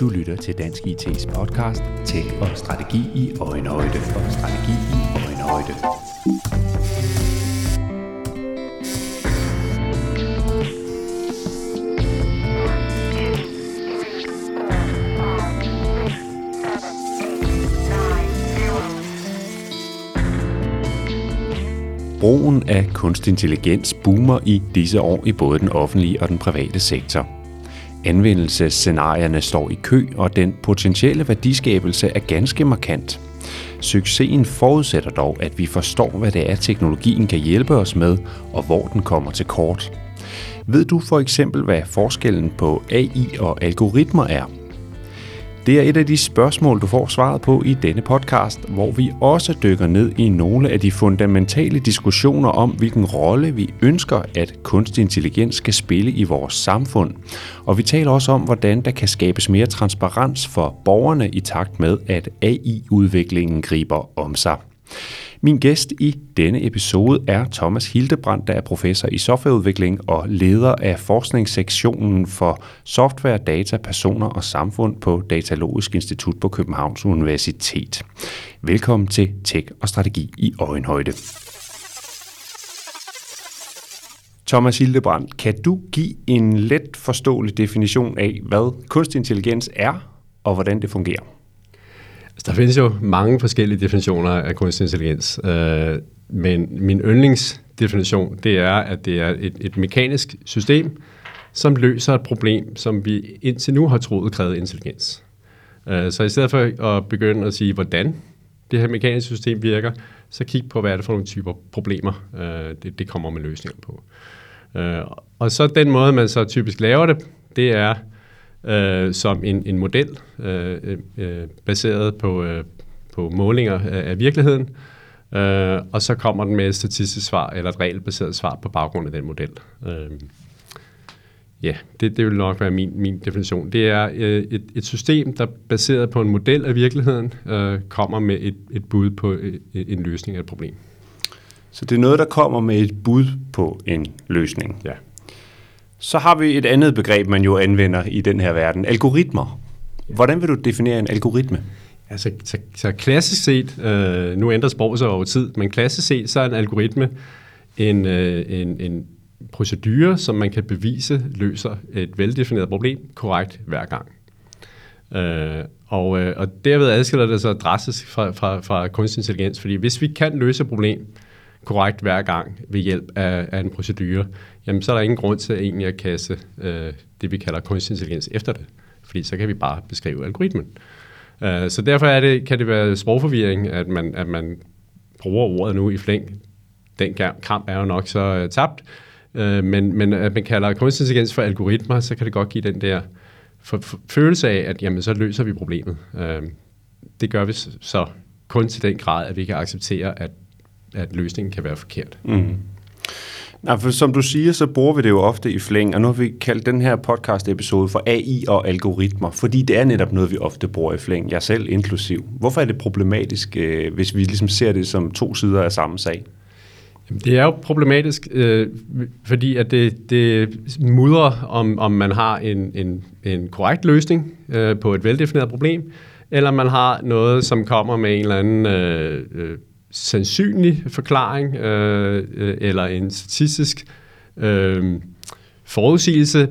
Du lytter til Dansk IT's podcast Tech og Strategi i Øjenhøjde og Strategi i Øjenhøjde. Brugen af kunstig intelligens boomer i disse år i både den offentlige og den private sektor. Anvendelsesscenarierne står i kø, og den potentielle værdiskabelse er ganske markant. Succesen forudsætter dog, at vi forstår, hvad det er, teknologien kan hjælpe os med, og hvor den kommer til kort. Ved du for eksempel, hvad forskellen på AI og algoritmer er? Det er et af de spørgsmål, du får svaret på i denne podcast, hvor vi også dykker ned i nogle af de fundamentale diskussioner om, hvilken rolle vi ønsker, at kunstig intelligens skal spille i vores samfund. Og vi taler også om, hvordan der kan skabes mere transparens for borgerne i takt med, at AI-udviklingen griber om sig. Min gæst i denne episode er Thomas Hildebrand, der er professor i softwareudvikling og leder af forskningssektionen for software, data, personer og samfund på Datalogisk Institut på Københavns Universitet. Velkommen til Tech og Strategi i Øjenhøjde. Thomas Hildebrand, kan du give en let forståelig definition af, hvad kunstig intelligens er og hvordan det fungerer? Der findes jo mange forskellige definitioner af kunstig intelligens, øh, men min yndlingsdefinition, det er, at det er et, et mekanisk system, som løser et problem, som vi indtil nu har troet krævede intelligens. Øh, så i stedet for at begynde at sige, hvordan det her mekaniske system virker, så kig på, hvad er det for nogle typer problemer, øh, det, det kommer med løsninger på. Øh, og så den måde, man så typisk laver det, det er øh, som en, en model øh, øh, baseret på, øh, på målinger af, af virkeligheden, øh, og så kommer den med et statistisk svar eller et regelbaseret svar på baggrund af den model. Øh, ja, det, det vil nok være min, min definition. Det er øh, et, et system, der baseret på en model af virkeligheden øh, kommer med et, et bud på et, en løsning af et problem. Så det er noget, der kommer med et bud på en løsning? Ja. Så har vi et andet begreb, man jo anvender i den her verden. Algoritmer. Hvordan vil du definere en algoritme? Altså, så, så klassisk set, øh, nu ændrer sproget sig over tid, men klassisk set, så er en algoritme en, øh, en, en procedure, som man kan bevise løser et veldefineret problem korrekt hver gang. Øh, og, øh, og derved adskiller det sig drastisk fra, fra, fra kunstig intelligens, fordi hvis vi kan løse et problem korrekt hver gang ved hjælp af, af en procedure, jamen så er der ingen grund til egentlig at kaste øh, det, vi kalder kunstig intelligens efter det. Fordi så kan vi bare beskrive algoritmen. Øh, så derfor er det, kan det være sprogforvirring, at man, at man bruger ordet nu i flæng. Den kamp er jo nok så øh, tabt. øh, men, men at man kalder kunstig intelligens for algoritmer, så kan det godt give den der for, for, følelse af, at jamen, så løser vi problemet. Øh, det gør vi så kun til den grad, at vi kan acceptere, at, at løsningen kan være forkert. Mm. Nej, for som du siger, så bruger vi det jo ofte i flæng, og nu har vi kaldt den her podcast-episode for AI og algoritmer, fordi det er netop noget, vi ofte bruger i flæng, jeg selv inklusiv. Hvorfor er det problematisk, øh, hvis vi ligesom ser det som to sider af samme sag? Det er jo problematisk, øh, fordi at det, det mudrer, om, om man har en, en, en korrekt løsning øh, på et veldefineret problem, eller man har noget, som kommer med en eller anden øh, sandsynlig forklaring øh, eller en statistisk øh, forudsigelse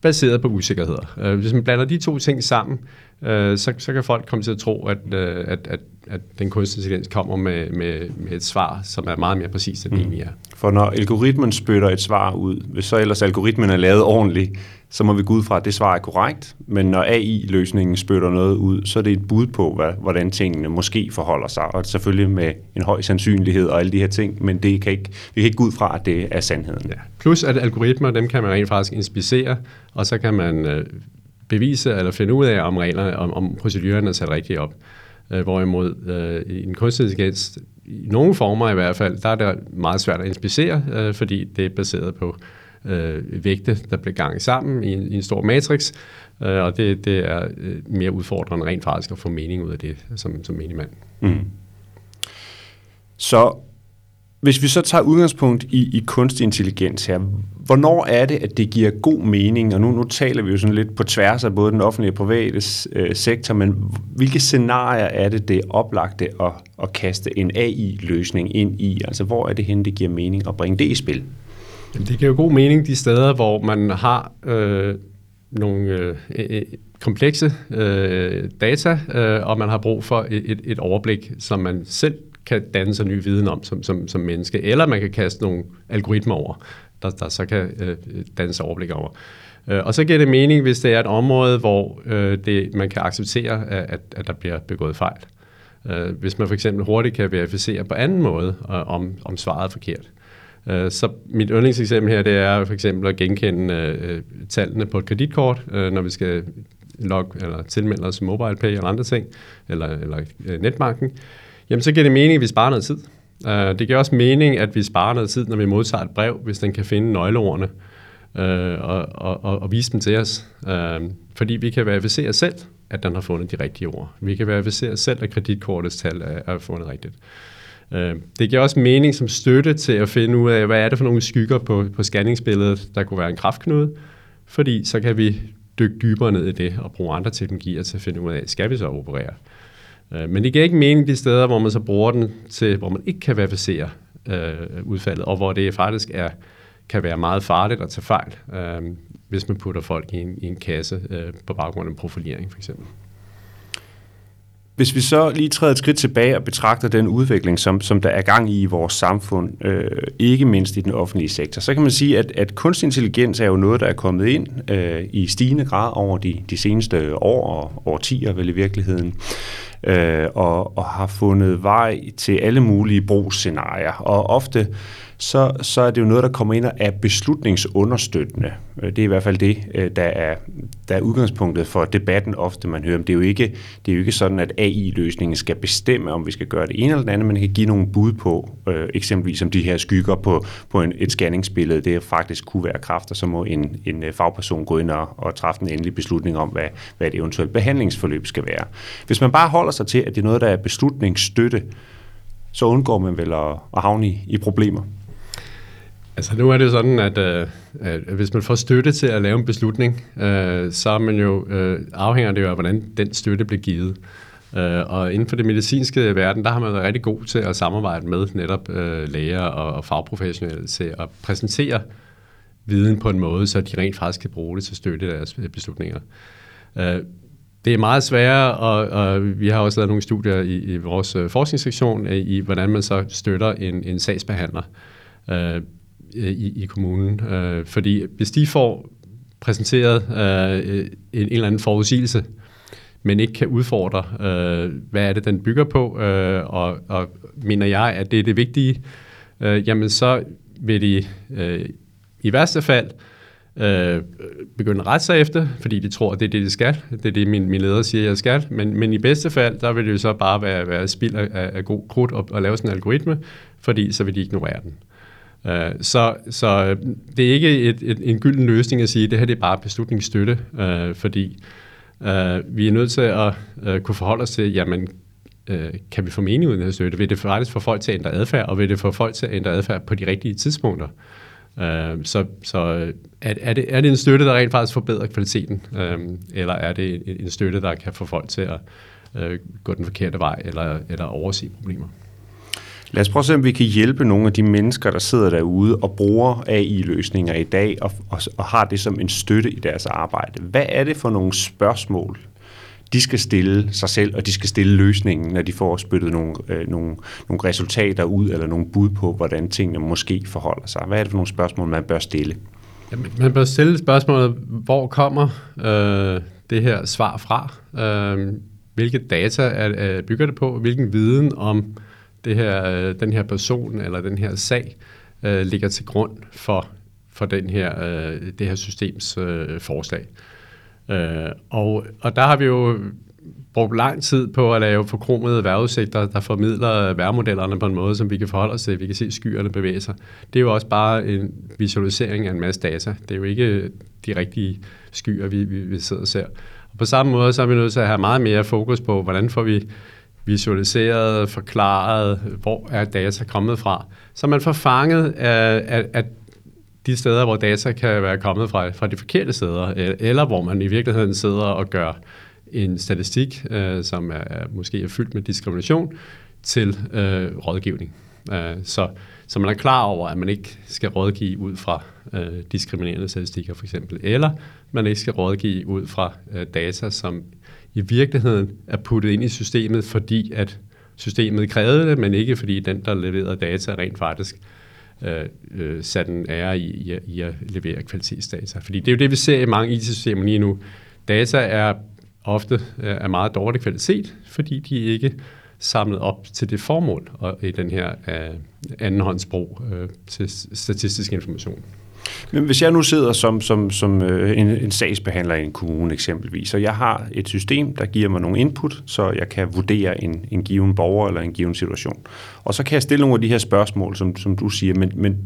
baseret på usikkerheder. Øh, hvis man blander de to ting sammen, øh, så, så kan folk komme til at tro, at, øh, at, at, at den kunstig intelligens kommer med, med, med et svar, som er meget mere præcist, end mm. det egentlig er. For når algoritmen spytter et svar ud, hvis så ellers algoritmen er lavet ordentligt, så må vi gå ud fra, at det svar er korrekt. Men når AI-løsningen spytter noget ud, så er det et bud på, hvad, hvordan tingene måske forholder sig. Og selvfølgelig med en høj sandsynlighed og alle de her ting, men det kan ikke, vi kan ikke gå ud fra, at det er sandheden. Ja. Plus at algoritmer, dem kan man rent faktisk inspicere, og så kan man øh, bevise eller finde ud af, om reglerne, om, om procedurerne er sat rigtigt op. Øh, hvorimod øh, en kunstig intelligens, i nogle former i hvert fald, der er det meget svært at inspicere, øh, fordi det er baseret på øh, vægte, der bliver ganget sammen i en, i en stor matrix, øh, og det, det er øh, mere udfordrende rent faktisk at få mening ud af det som, som menigmand. Mm. Så hvis vi så tager udgangspunkt i, i kunstig intelligens her, hvornår er det, at det giver god mening, og nu, nu taler vi jo sådan lidt på tværs af både den offentlige og private øh, sektor, men hvilke scenarier er det, det er oplagte at, at kaste en AI-løsning ind i? Altså hvor er det hen, det giver mening at bringe det i spil? Jamen, det giver jo god mening de steder, hvor man har øh, nogle øh, øh, komplekse øh, data, øh, og man har brug for et, et, et overblik, som man selv kan danne sig ny viden om som, som, som menneske, eller man kan kaste nogle algoritmer over, der, der så kan øh, danne sig overblik over. Øh, og så giver det mening, hvis det er et område, hvor øh, det, man kan acceptere, at, at der bliver begået fejl. Øh, hvis man for eksempel hurtigt kan verificere på anden måde, øh, om, om svaret er forkert. Øh, så mit yndlingseksempel her, det er for eksempel at genkende øh, tallene på et kreditkort, øh, når vi skal log, eller tilmelde os MobilePay eller andre ting, eller, eller øh, netbanken. Jamen, så giver det mening, at vi sparer noget tid. Uh, det giver også mening, at vi sparer noget tid, når vi modtager et brev, hvis den kan finde nøgleordene uh, og, og, og, og vise dem til os. Uh, fordi vi kan verificere selv, at den har fundet de rigtige ord. Vi kan verificere selv, at kreditkortets tal er, er fundet rigtigt. Det giver også mening som støtte til at finde ud af, hvad er det for nogle skygger på, på scanningsbilledet, der kunne være en kraftknude, fordi så kan vi dykke dybere ned i det og bruge andre teknologier til at finde ud af, skal vi så operere. Øh, men det giver ikke mening de steder, hvor man så bruger den til, hvor man ikke kan verificere øh, udfaldet, og hvor det faktisk er, kan være meget farligt at tage fejl, øh, hvis man putter folk i en, i en kasse øh, på baggrund af en profilering for eksempel. Hvis vi så lige træder et skridt tilbage og betragter den udvikling, som, som der er gang i i vores samfund, øh, ikke mindst i den offentlige sektor, så kan man sige, at, at kunstig intelligens er jo noget, der er kommet ind øh, i stigende grad over de, de seneste år og årtier vel i virkeligheden øh, og, og har fundet vej til alle mulige brugsscenarier. Og ofte så, så er det jo noget, der kommer ind og er beslutningsunderstøttende. Øh, det er i hvert fald det, øh, der er, der er udgangspunktet for debatten ofte, man hører om. Det er jo ikke, det er jo ikke sådan, at AI-løsningen skal bestemme, om vi skal gøre det ene eller det andet, men kan give nogle bud på, øh, eksempelvis om de her skygger på, på en, et scanningsbillede, det faktisk kunne være kræfter, så må en, en øh, fagperson gå ind og, og træffe en endelig beslutning om, hvad, hvad et eventuelt behandlingsforløb skal være. Hvis man bare holder sig til, at det er noget, der er beslutningsstøtte, så undgår man vel at, at havne i, i problemer. Altså nu er det jo sådan, at, øh, at hvis man får støtte til at lave en beslutning, øh, så er man jo, øh, afhænger det jo af, hvordan den støtte bliver givet. Øh, og inden for det medicinske verden, der har man været rigtig god til at samarbejde med netop øh, læger og, og fagprofessionelle til at præsentere viden på en måde, så de rent faktisk kan bruge det til at støtte deres øh, beslutninger. Øh, det er meget sværere, og, og vi har også lavet nogle studier i, i vores øh, forskningssektion øh, i, hvordan man så støtter en, en sagsbehandler. Øh, Øh, i, i kommunen. Øh, fordi hvis de får præsenteret øh, en, en eller anden forudsigelse, men ikke kan udfordre, øh, hvad er det, den bygger på, øh, og, og mener jeg, at det er det vigtige, øh, jamen så vil de øh, i værste fald øh, begynde at rette sig efter, fordi de tror, at det er det, de skal. Det er det, min, min leder siger, jeg skal. Men, men i bedste fald, der vil det jo så bare være, være spild af, af god krudt at, at lave sådan en algoritme, fordi så vil de ignorere den. Øh, Øh, så, så øh, det er ikke et, et, en gylden løsning at sige, at det her det er bare beslutningsstøtte, øh, fordi øh, vi er nødt til at øh, kunne forholde os til, jamen, øh, kan vi få mening ud af den her støtte? Vil det faktisk få folk til at ændre adfærd, og vil det få folk til at ændre adfærd på de rigtige tidspunkter? Øh, så så øh, er, er, det, er det en støtte, der rent faktisk forbedrer kvaliteten, øh, eller er det en, en støtte, der kan få folk til at øh, gå den forkerte vej, eller, eller overse problemer? Lad os prøve at se, om vi kan hjælpe nogle af de mennesker, der sidder derude og bruger AI-løsninger i dag og, og, og har det som en støtte i deres arbejde. Hvad er det for nogle spørgsmål, de skal stille sig selv, og de skal stille løsningen, når de får spyttet nogle, øh, nogle, nogle resultater ud, eller nogle bud på, hvordan tingene måske forholder sig. Hvad er det for nogle spørgsmål, man bør stille? Jamen, man bør stille spørgsmålet, hvor kommer øh, det her svar fra? Øh, hvilke data er, er, bygger det på? Hvilken viden om det her, øh, den her person eller den her sag øh, ligger til grund for, for den her, øh, det her systems øh, forslag. Øh, og, og der har vi jo brugt lang tid på at lave forkromede vejrudsigter, der formidler vejrmodellerne på en måde, som vi kan forholde os til. Vi kan se skyerne bevæge sig. Det er jo også bare en visualisering af en masse data. Det er jo ikke øh, de rigtige skyer, vi, vi, vi sidder og ser. Og på samme måde så er vi nødt til at have meget mere fokus på, hvordan får vi visualiseret, forklaret, hvor er data kommet fra, så man får fanget af, af, af de steder, hvor data kan være kommet fra, fra de forkerte steder, øh, eller hvor man i virkeligheden sidder og gør en statistik, øh, som er, måske er fyldt med diskrimination, til øh, rådgivning. Øh, så, så man er klar over, at man ikke skal rådgive ud fra øh, diskriminerende statistikker for eksempel, eller man ikke skal rådgive ud fra øh, data, som i virkeligheden er puttet ind i systemet, fordi at systemet krævede det, men ikke fordi den, der leverede data, rent faktisk øh, øh, satte en ære i, i, i at levere kvalitetsdata. Fordi det er jo det, vi ser i mange IT-systemer lige nu. Data er ofte øh, af meget dårlig kvalitet, fordi de ikke samlet op til det formål og i den her uh, andenhåndsbrug uh, til statistisk information. Men hvis jeg nu sidder som, som, som øh, en, en sagsbehandler i en kommune eksempelvis, og jeg har et system, der giver mig nogle input, så jeg kan vurdere en, en given borger eller en given situation. Og så kan jeg stille nogle af de her spørgsmål, som, som du siger, men, men,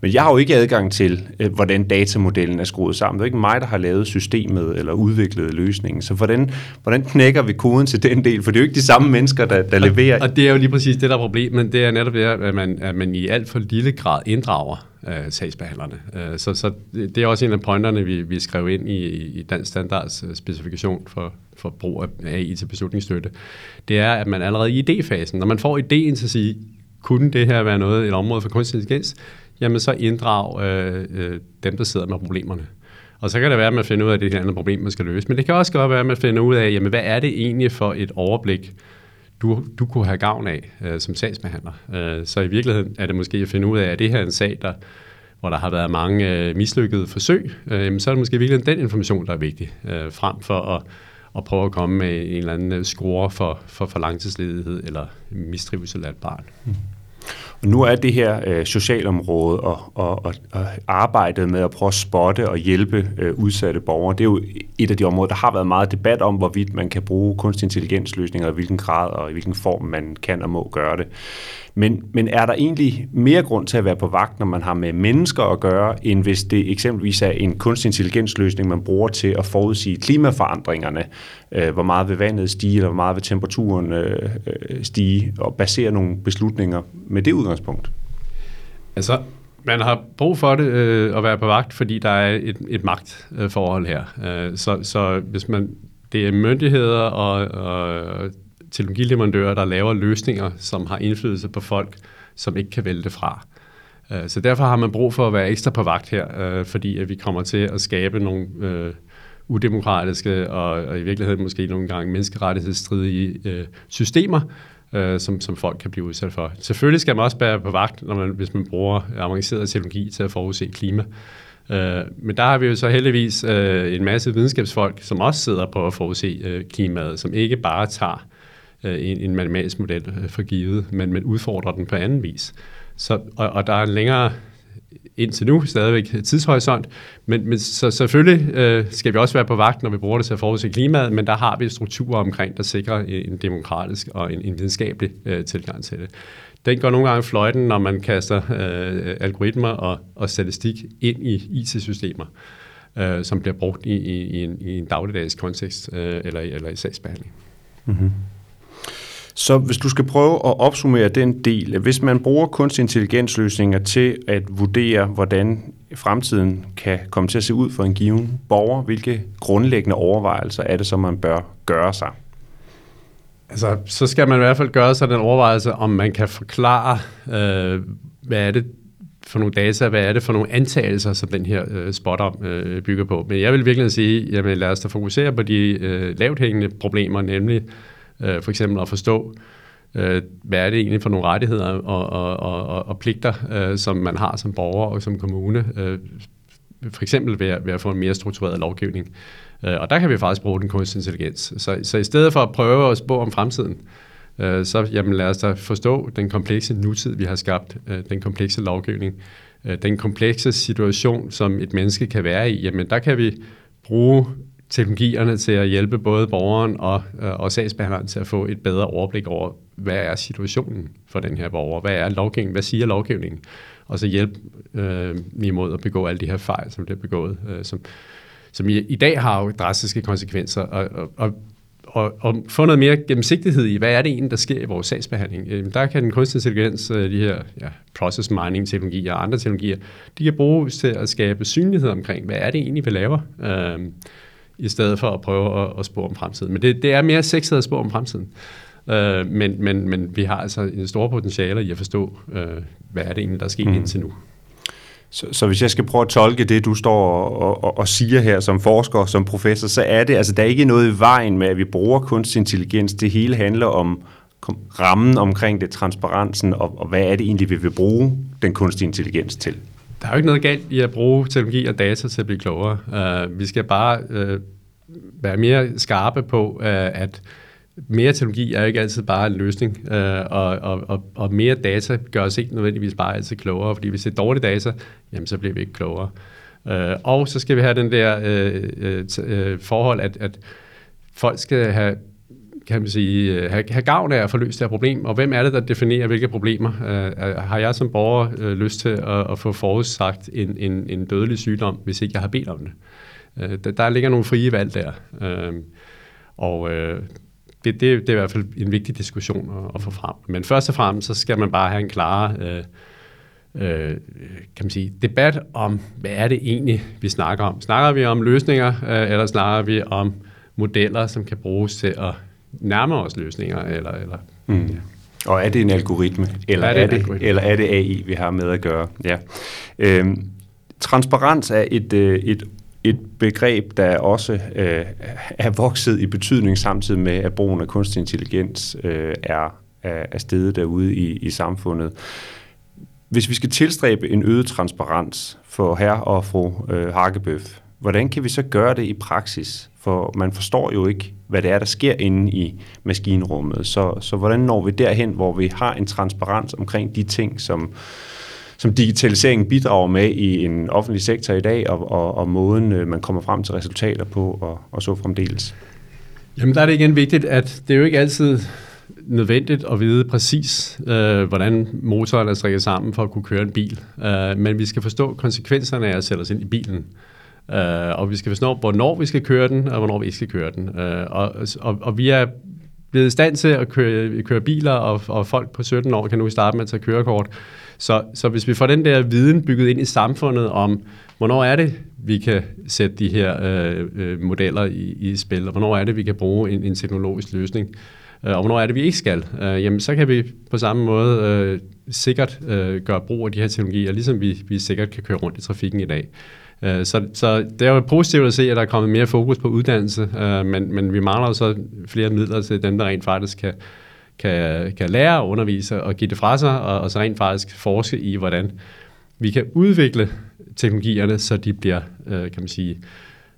men jeg har jo ikke adgang til, øh, hvordan datamodellen er skruet sammen. Det er ikke mig, der har lavet systemet eller udviklet løsningen. Så hvordan, hvordan knækker vi koden til den del? For det er jo ikke de samme mennesker, der, der leverer. Og, og det er jo lige præcis det, der er problemet. Det er netop det, at man, at man i alt for lille grad inddrager øh, sagsbehandlerne. Øh, så, så det er også en af pointerne, vi, vi skrev ind i, i Dansk Standards øh, specifikation for, for brug af AI til beslutningsstøtte. Det er, at man allerede i idéfasen, når man får idéen til at sige, kunne det her være noget, et område for kunstig intelligens, jamen så inddrag øh, øh, dem, der sidder med problemerne. Og så kan det være, at man finder ud af, at det er et andet problem, man skal løse. Men det kan også godt være, at man finder ud af, jamen, hvad er det egentlig for et overblik, du, du kunne have gavn af øh, som sagsbehandler. Øh, så i virkeligheden er det måske at finde ud af, at det her er en sag, der, hvor der har været mange øh, mislykkede forsøg, øh, så er det måske virkelig den information, der er vigtig, øh, frem for at, at prøve at komme med en eller anden øh, score for, for, for langtidsledighed eller mistrivsel af et barn. Mm. Og nu er det her øh, socialområde og, og, og, og arbejdet med at prøve at spotte og hjælpe øh, udsatte borgere, det er jo et af de områder, der har været meget debat om, hvorvidt man kan bruge kunstig intelligensløsninger, i hvilken grad og i hvilken form man kan og må gøre det. Men, men er der egentlig mere grund til at være på vagt, når man har med mennesker at gøre, end hvis det eksempelvis er en kunstig intelligensløsning, man bruger til at forudsige klimaforandringerne? Øh, hvor meget vil vandet stige, eller hvor meget vil temperaturen øh, øh stige, og basere nogle beslutninger med det udgangspunkt? Altså, man har brug for det øh, at være på vagt, fordi der er et, et magtforhold her. Øh, så, så hvis man det er myndigheder og, og teknologileverandører, der laver løsninger, som har indflydelse på folk, som ikke kan vælge fra. Øh, så derfor har man brug for at være ekstra på vagt her, øh, fordi at vi kommer til at skabe nogle øh, udemokratiske og, og i virkeligheden måske nogle gange menneskerettighedsstridige øh, systemer, øh, som, som folk kan blive udsat for. Selvfølgelig skal man også være på vagt, når man, hvis man bruger avanceret teknologi til at forudse klima. Øh, men der har vi jo så heldigvis øh, en masse videnskabsfolk, som også sidder på at forudse øh, klimaet, som ikke bare tager Øh, en, en matematisk model øh, for givet, men, men udfordrer den på anden vis. Så, og, og der er en længere indtil nu stadigvæk tidshorisont, men, men så selvfølgelig øh, skal vi også være på vagt, når vi bruger det til at forudse klimaet, men der har vi strukturer omkring, der sikrer en demokratisk og en, en videnskabelig øh, tilgang til det. Den går nogle gange fløjten, når man kaster øh, algoritmer og, og statistik ind i IT-systemer, øh, som bliver brugt i, i, i, en, i en dagligdags kontekst øh, eller, eller i sagsbehandling. Mm-hmm. Så hvis du skal prøve at opsummere den del, hvis man bruger kunstig intelligensløsninger til at vurdere, hvordan fremtiden kan komme til at se ud for en given borger, hvilke grundlæggende overvejelser er det, som man bør gøre sig? Altså, så skal man i hvert fald gøre sig den overvejelse, om man kan forklare, øh, hvad er det for nogle data, hvad er det for nogle antagelser, som den her øh, spot om øh, bygger på. Men jeg vil virkelig sige, jamen lad os da fokusere på de øh, lavt hængende problemer, nemlig Øh, for eksempel at forstå, øh, hvad er det egentlig for nogle rettigheder og, og, og, og pligter, øh, som man har som borger og som kommune. Øh, for eksempel ved at, ved at få en mere struktureret lovgivning. Øh, og der kan vi faktisk bruge den kunstig intelligens. Så, så i stedet for at prøve at spå om fremtiden, øh, så jamen, lad os da forstå den komplekse nutid, vi har skabt, øh, den komplekse lovgivning, øh, den komplekse situation, som et menneske kan være i. Jamen, der kan vi bruge teknologierne til at hjælpe både borgeren og, øh, og sagsbehandleren til at få et bedre overblik over, hvad er situationen for den her borger, hvad er lovgivningen, hvad siger lovgivningen, og så hjælpe øh, imod at begå alle de her fejl, som bliver begået, øh, som, som i, i dag har jo drastiske konsekvenser, og, og, og og, og få noget mere gennemsigtighed i, hvad er det egentlig, der sker i vores sagsbehandling. Øh, der kan den kunstig intelligens, øh, de her ja, process mining teknologier og andre teknologier, de kan bruges til at skabe synlighed omkring, hvad er det egentlig, vi laver, øh, i stedet for at prøve at, at spore om fremtiden. Men det, det er mere sexet at spore om fremtiden. Øh, men, men, men vi har altså en stor potentiale i at forstå, øh, hvad er det egentlig, der er sket mm. indtil nu. Så, så hvis jeg skal prøve at tolke det, du står og, og, og siger her som forsker, som professor, så er det, altså der er ikke noget i vejen med, at vi bruger kunstig intelligens. Det hele handler om rammen omkring det, transparensen, og, og hvad er det egentlig, vi vil bruge den kunstige intelligens til? Der er jo ikke noget galt i at bruge teknologi og data til at blive klogere. Uh, vi skal bare uh, være mere skarpe på, uh, at mere teknologi er ikke altid bare en løsning, uh, og, og, og, og mere data gør os ikke nødvendigvis bare altid klogere, fordi hvis det er dårlige data, jamen så bliver vi ikke klogere. Uh, og så skal vi have den der uh, uh, t- uh, forhold, at, at folk skal have kan man sige, øh, have, have gavn af at få løst det her problem, og hvem er det, der definerer, hvilke problemer? Øh, har jeg som borger uh, lyst til at, at få forudsagt en, en, en dødelig sygdom, hvis ikke jeg har bedt om det? Der, der ligger nogle frie valg der. Og det, det, det er i hvert fald en vigtig diskussion at, at få frem. Men først og fremmest, så skal man bare have en klar øh, øh, kan man sige, debat om, hvad er det egentlig, vi snakker om. Snakker vi om løsninger, øh, eller snakker vi om modeller, som kan bruges til at nærme os løsninger? Eller, eller, mm. ja. Og er det en algoritme, eller er det, er det, algoritme? eller er det AI, vi har med at gøre? Ja. Øhm, transparens er et, øh, et et begreb, der også øh, er vokset i betydning samtidig med, at brugen af kunstig intelligens øh, er, er, stedet derude i, i samfundet. Hvis vi skal tilstræbe en øget transparens for herre og fru øh, Hakkebøf, hvordan kan vi så gøre det i praksis? For man forstår jo ikke, hvad det er, der sker inde i maskinrummet. Så, så hvordan når vi derhen, hvor vi har en transparens omkring de ting, som, som digitaliseringen bidrager med i en offentlig sektor i dag, og, og, og måden, øh, man kommer frem til resultater på, og, og så fremdeles? Jamen, der er det igen vigtigt, at det er jo ikke altid nødvendigt at vide præcis, øh, hvordan motoren er strikket sammen for at kunne køre en bil. Øh, men vi skal forstå konsekvenserne af at sætte os ind i bilen. Øh, og vi skal forstå, hvornår vi skal køre den, og hvornår vi ikke skal køre den. Uh, og, og, og vi er blevet i stand til at køre, køre biler, og, og folk på 17 år kan nu starte med at tage kørekort. Så, så hvis vi får den der viden bygget ind i samfundet om, hvornår er det, vi kan sætte de her øh, øh, modeller i, i spil, og hvornår er det, vi kan bruge en, en teknologisk løsning, øh, og hvornår er det, vi ikke skal, øh, jamen så kan vi på samme måde øh, sikkert øh, gøre brug af de her teknologier, ligesom vi, vi sikkert kan køre rundt i trafikken i dag. Øh, så, så det er jo positivt at se, at der er kommet mere fokus på uddannelse, øh, men, men vi mangler så flere midler til dem, der rent faktisk kan, kan, kan lære og undervise og give det fra sig, og, og så rent faktisk forske i, hvordan vi kan udvikle teknologierne, så de bliver, øh, kan man sige,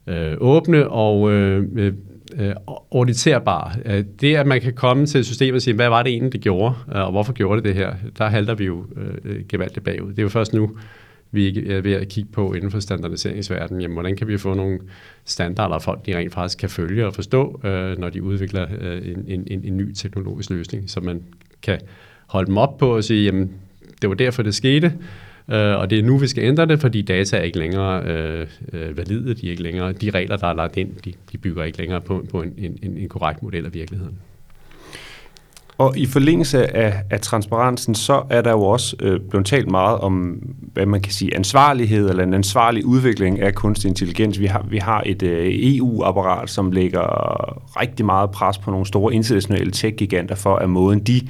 øh, åbne og øh, øh, øh auditerbare. Øh, det, at man kan komme til et system og sige, hvad var det egentlig, det gjorde, øh, og hvorfor gjorde det det her, der halter vi jo øh, gevaldigt bagud. Det er jo først nu, vi er ved at kigge på inden for standardiseringsverdenen, jamen, hvordan kan vi få nogle standarder, folk de rent faktisk kan følge og forstå, øh, når de udvikler øh, en, en, en ny teknologisk løsning, så man kan holde dem op på og sige, jamen, det var derfor, det skete, øh, og det er nu, vi skal ændre det, fordi data er ikke længere øh, øh valide, de er ikke længere, de regler, der er lagt ind, de, de bygger ikke længere på, på en, en, en korrekt model af virkeligheden. Og i forlængelse af, af transparensen, så er der jo også øh, blevet talt meget om, hvad man kan sige, ansvarlighed eller en ansvarlig udvikling af kunstig intelligens. Vi har, vi har et øh, EU-apparat, som lægger rigtig meget pres på nogle store internationale tech-giganter for, at måden de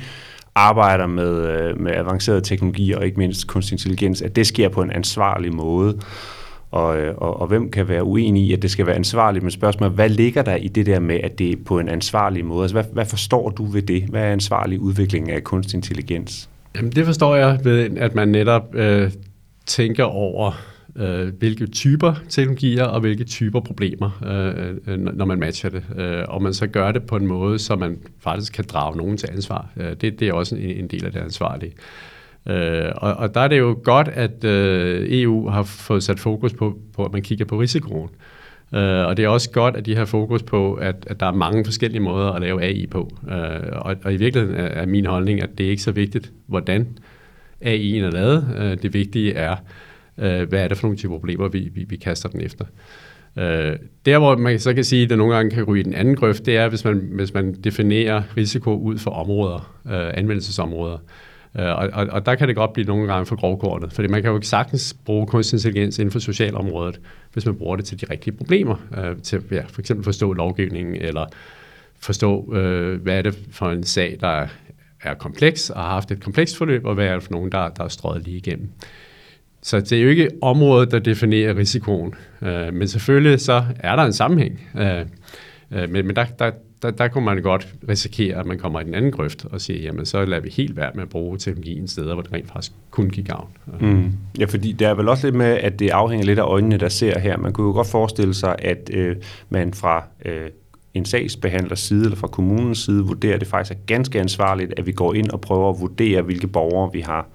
arbejder med, øh, med avancerede teknologier og ikke mindst kunstig intelligens, at det sker på en ansvarlig måde og, øh, og, og hvem kan være uenig i, at det skal være ansvarligt, men spørgsmålet hvad ligger der i det der med, at det er på en ansvarlig måde? Altså, hvad, hvad forstår du ved det? Hvad er ansvarlig udvikling af kunstig intelligens? Jamen, det forstår jeg ved, at man netop øh, tænker over, øh, hvilke typer teknologier og hvilke typer problemer, øh, øh når man matcher det. Øh, og man så gør det på en måde, så man faktisk kan drage nogen til ansvar. Øh, det, det er også en, en del af det ansvarlige. Øh, Øh, og, og der er det jo godt, at øh, EU har fået sat fokus på, på, at man kigger på risikoen. Øh, og det er også godt, at de har fokus på, at, at der er mange forskellige måder at lave AI på. Øh, og, og i virkeligheden er, er min holdning, at det er ikke så vigtigt, hvordan AI'en er lavet. Øh, det vigtige er, øh, hvad er det for nogle typer problemer, vi, vi, vi kaster den efter. Øh, der, hvor man så kan sige, at det nogle gange kan ryge i den anden grøft, det er, hvis man, hvis man definerer risiko ud for områder, øh, anvendelsesområder. Øh, Øh, og, og, og der kan det godt blive nogle gange for grovkortet, fordi man kan jo ikke sagtens bruge kunstig intelligens inden for socialområdet, hvis man bruger det til de rigtige problemer, øh, til ja, for eksempel forstå lovgivningen, eller forstå, øh, hvad er det for en sag, der er kompleks og har haft et komplekst forløb, og hvad er det for nogen, der, der er strøget lige igennem. Så det er jo ikke området, der definerer risikoen. Øh, men selvfølgelig så er der en sammenhæng. Øh, øh, men men der, der, der, der kunne man godt risikere, at man kommer i den anden grøft og siger, jamen så lader vi helt være med at bruge teknologien steder, hvor det rent faktisk kun giver gavn. Mm. Ja, fordi det er vel også lidt med, at det afhænger lidt af øjnene, der ser her. Man kunne jo godt forestille sig, at øh, man fra øh, en sagsbehandlers side eller fra kommunens side vurderer, det faktisk er ganske ansvarligt, at vi går ind og prøver at vurdere, hvilke borgere vi har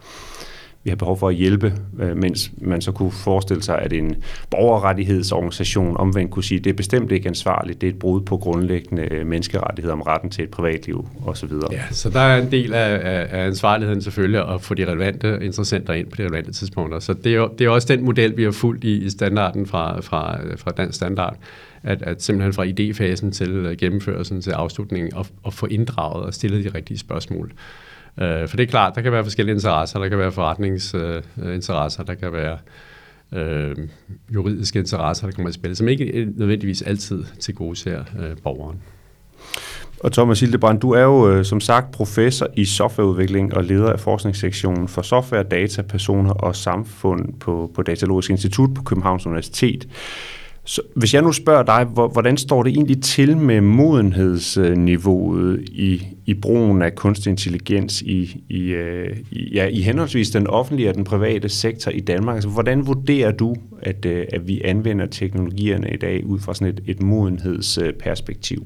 vi har behov for at hjælpe, øh, mens man så kunne forestille sig, at en borgerrettighedsorganisation omvendt kunne sige, at det er bestemt ikke ansvarligt, det er et brud på grundlæggende øh, menneskerettigheder om retten til et privatliv osv. Ja, så der er en del af, af, ansvarligheden selvfølgelig at få de relevante interessenter ind på de relevante tidspunkter. Så det er, jo, det er også den model, vi har fulgt i, i standarden fra, fra, fra dansk standard, at, at simpelthen fra idéfasen til øh, gennemførelsen til afslutningen og, og få inddraget og stillet de rigtige spørgsmål. Øh, for det er klart, der kan være forskellige interesser. Der kan være forretningsinteresser, øh, der kan være øh, juridiske interesser, der kommer i spil, som ikke nødvendigvis altid til gode ser øh, borgeren. Og Thomas Hildebrand, du er jo øh, som sagt professor i softwareudvikling og leder af forskningssektionen for software, data, personer og samfund på, på Datalogisk Institut på Københavns Universitet. Så hvis jeg nu spørger dig, hvordan står det egentlig til med modenhedsniveauet i, i brugen af kunstig intelligens i, i, øh, i, ja, i henholdsvis den offentlige og den private sektor i Danmark? Altså, hvordan vurderer du, at, øh, at vi anvender teknologierne i dag ud fra sådan et, et modenhedsperspektiv?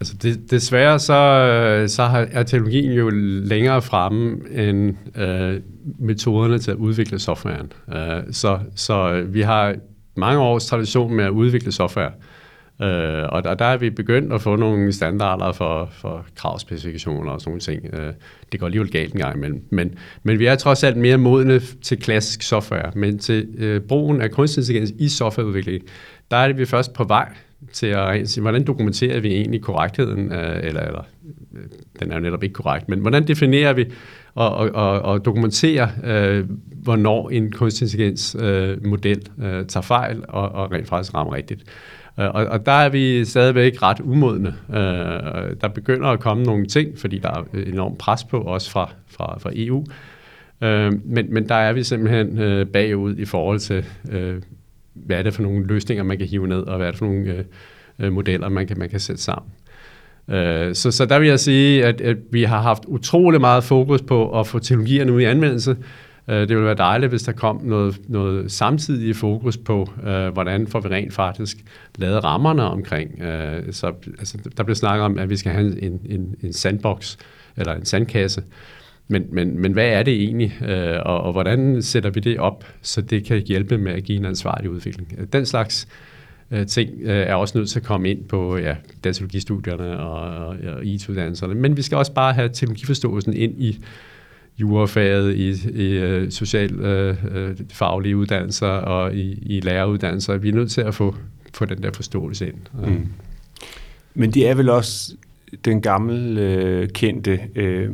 Altså det, desværre så, øh, så er teknologien jo længere fremme end øh, metoderne til at udvikle softwaren. Øh, så, så vi har mange års tradition med at udvikle software. Øh, og der, der er vi begyndt at få nogle standarder for, for kravspecifikationer og sådan nogle ting. Øh, det går alligevel galt en gang imellem. Men, men vi er trods alt mere modne til klassisk software. Men til øh, brugen af kunstig intelligens i softwareudvikling, der er det vi først på vej til at sige, hvordan dokumenterer vi egentlig korrektheden, øh, eller, eller øh, den er jo netop ikke korrekt, men hvordan definerer vi og, og, og, og dokumenterer, øh, hvornår en kunstig intelligens øh, model øh, tager fejl og, og rent faktisk rammer rigtigt. Øh, og, og der er vi stadigvæk ret umodne. Øh, der begynder at komme nogle ting, fordi der er enormt pres på, også fra, fra, fra EU. Øh, men, men der er vi simpelthen øh, bagud i forhold til, øh, hvad er det for nogle løsninger, man kan hive ned, og hvad er det for nogle øh, øh, modeller, man kan, man kan sætte sammen. Øh, så, så der vil jeg sige, at, at vi har haft utrolig meget fokus på at få teknologierne ud i anvendelse. Øh, det ville være dejligt, hvis der kom noget, noget samtidig fokus på, øh, hvordan får vi rent faktisk lavet rammerne omkring. Øh, så, altså, der bliver snakket om, at vi skal have en, en, en sandbox, eller en sandkasse. Men, men, men hvad er det egentlig, øh, og, og hvordan sætter vi det op, så det kan hjælpe med at give en ansvarlig udvikling? Den slags øh, ting øh, er også nødt til at komme ind på ja, datalogistudierne og, og, og IT-uddannelserne. Men vi skal også bare have teknologiforståelsen ind i jurafaget, i, i uh, socialfaglige øh, øh, øh uddannelser og i, i læreruddannelser. Vi er nødt til at få, få den der forståelse ind. Mm. Men det er vel også den gamle øh, kendte øh,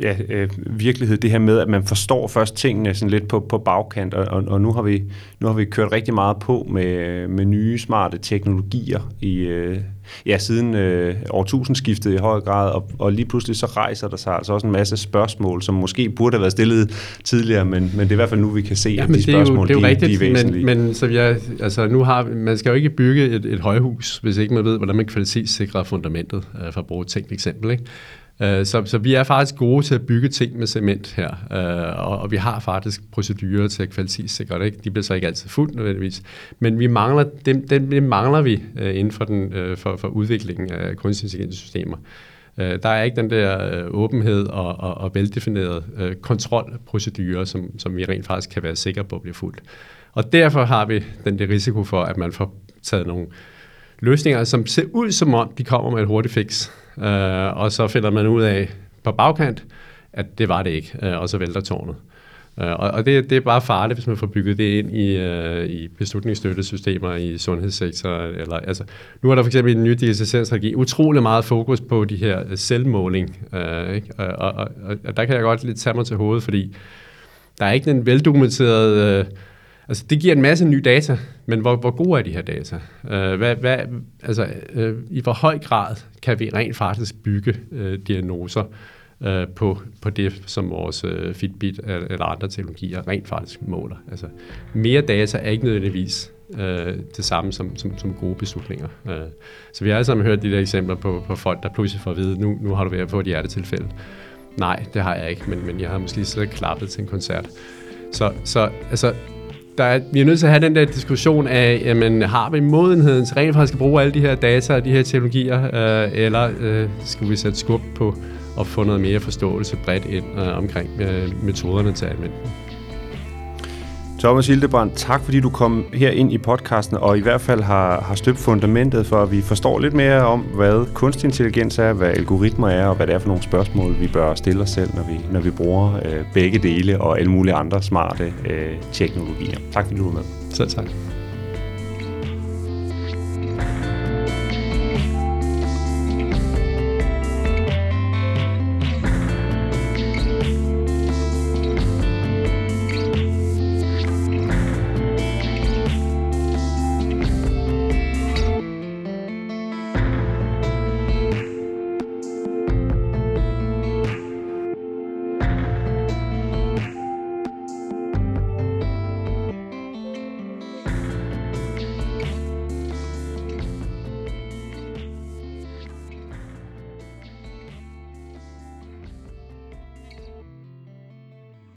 ja, øh, virkelighed, det her med, at man forstår først tingene sådan lidt på, på bagkant, og, og, og nu, har vi, nu har vi kørt rigtig meget på med, med nye smarte teknologier i, øh, ja, siden øh, årtusindskiftet i høj grad, og, og lige pludselig så rejser der sig altså også en masse spørgsmål, som måske burde have været stillet tidligere, men, men det er i hvert fald nu, vi kan se, ja, at de spørgsmål, det er jo, det er jo de, rigtigt, de er væsentlige. Men, men så jeg, altså, nu har, man skal jo ikke bygge et, et højhus, hvis ikke man ved, hvordan man kvalitetssikrer fundamentet, øh, for at bruge et tænkt eksempel. Ikke? Øh, så, så vi er faktisk gode til at bygge ting med cement her, øh, og, og vi har faktisk procedurer til at kvalitetssikre det. Ikke? De bliver så ikke altid fuldt nødvendigvis, men vi mangler, dem, dem, dem mangler vi øh, inden for, den, øh, for, for udviklingen af kunstig intelligens systemer. Øh, der er ikke den der øh, åbenhed og, og, og veldefinerede kontrolprocedurer, som, som vi rent faktisk kan være sikre på bliver fuldt. Og derfor har vi den der risiko for, at man får taget nogle løsninger, som ser ud som om, de kommer med et hurtigt fix, øh, og så finder man ud af på bagkant, at det var det ikke, øh, og så vælter tårnet. Øh, og og det, det er bare farligt, hvis man får bygget det ind i, øh, i beslutningsstøttesystemer i sundhedssektoren. Eller, altså, nu er der for eksempel i den nye digitaliseringsstrategi utrolig meget fokus på de her øh, selvmåling. Øh, ikke? Og, og, og, og der kan jeg godt lidt tage mig til hovedet, fordi der er ikke den veldokumenterede... Øh, Altså, det giver en masse nye data, men hvor, hvor gode er de her data? Uh, hvad, hvad, altså, uh, I hvor høj grad kan vi rent faktisk bygge uh, diagnoser uh, på, på det, som vores uh, Fitbit eller andre teknologier rent faktisk måler? Altså, mere data er ikke nødvendigvis uh, det samme som, som, som gode beslutninger. Uh, så vi har alle sammen hørt de der eksempler på, på folk, der pludselig får at vide, nu, nu har du været på et hjertetilfælde. Nej, det har jeg ikke, men, men jeg har måske siddet klappet til en koncert. Så, så altså, der er, vi er nødt til at have den der diskussion af, jamen, har vi modenheden til rent faktisk at bruge alle de her data og de her teknologier, øh, eller øh, skal vi sætte skub på at få noget mere forståelse bredt ind øh, omkring øh, metoderne til anvendelse. Thomas Hildebrand, tak fordi du kom her ind i podcasten og i hvert fald har, har støbt fundamentet for, at vi forstår lidt mere om, hvad kunstig intelligens er, hvad algoritmer er, og hvad det er for nogle spørgsmål, vi bør stille os selv, når vi, når vi bruger øh, begge dele og alle mulige andre smarte øh, teknologier. Tak fordi du var med. Selv tak.